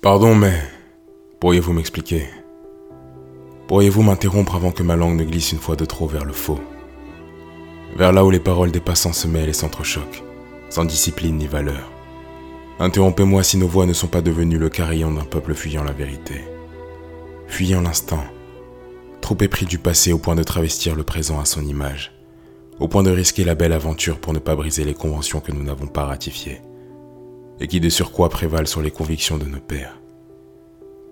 Pardon, mais pourriez-vous m'expliquer? Pourriez-vous m'interrompre avant que ma langue ne glisse une fois de trop vers le faux? Vers là où les paroles des passants se mêlent et s'entrechoquent, sans discipline ni valeur. Interrompez-moi si nos voix ne sont pas devenues le carillon d'un peuple fuyant la vérité. Fuyant l'instant, trop épris du passé au point de travestir le présent à son image, au point de risquer la belle aventure pour ne pas briser les conventions que nous n'avons pas ratifiées, et qui de surcroît prévalent sur les convictions de nos pères.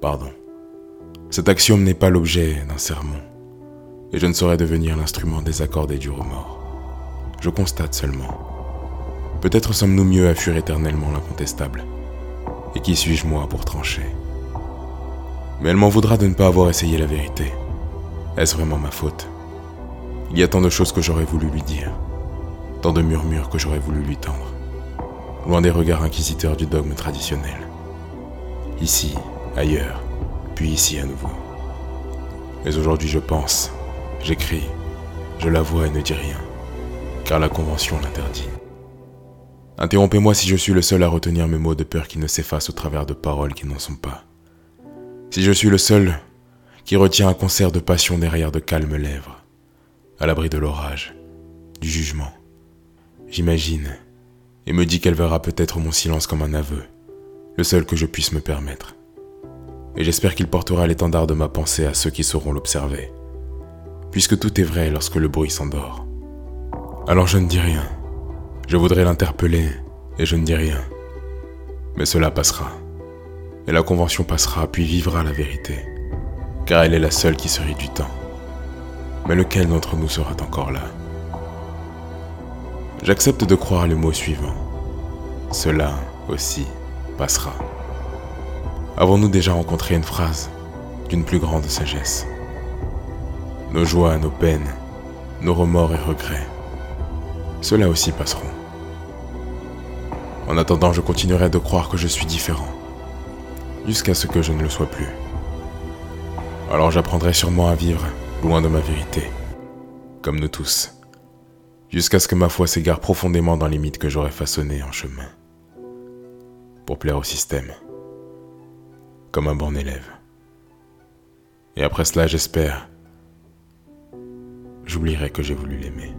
Pardon. Cet axiome n'est pas l'objet d'un sermon, et je ne saurais devenir l'instrument désaccordé du remords. Je constate seulement. Peut-être sommes-nous mieux à fuir éternellement l'incontestable. Et qui suis-je moi pour trancher? Mais elle m'en voudra de ne pas avoir essayé la vérité. Est-ce vraiment ma faute? Il y a tant de choses que j'aurais voulu lui dire, tant de murmures que j'aurais voulu lui tendre, loin des regards inquisiteurs du dogme traditionnel. Ici, ailleurs, puis ici à nouveau. Mais aujourd'hui je pense, j'écris, je la vois et ne dis rien, car la convention l'interdit. Interrompez-moi si je suis le seul à retenir mes mots de peur qui ne s'effacent au travers de paroles qui n'en sont pas. Si je suis le seul qui retient un concert de passion derrière de calmes lèvres, à l'abri de l'orage, du jugement. J'imagine, et me dis qu'elle verra peut-être mon silence comme un aveu, le seul que je puisse me permettre. Et j'espère qu'il portera l'étendard de ma pensée à ceux qui sauront l'observer, puisque tout est vrai lorsque le bruit s'endort. Alors je ne dis rien. Je voudrais l'interpeller et je ne dis rien. Mais cela passera. Et la convention passera puis vivra la vérité. Car elle est la seule qui se rit du temps. Mais lequel d'entre nous sera encore là? J'accepte de croire les mots suivants. Cela aussi passera. Avons-nous déjà rencontré une phrase d'une plus grande sagesse? Nos joies, nos peines, nos remords et regrets, ceux-là aussi passeront. En attendant, je continuerai de croire que je suis différent, jusqu'à ce que je ne le sois plus. Alors j'apprendrai sûrement à vivre loin de ma vérité, comme nous tous, jusqu'à ce que ma foi s'égare profondément dans les mythes que j'aurai façonnés en chemin, pour plaire au système, comme un bon élève. Et après cela, j'espère, j'oublierai que j'ai voulu l'aimer.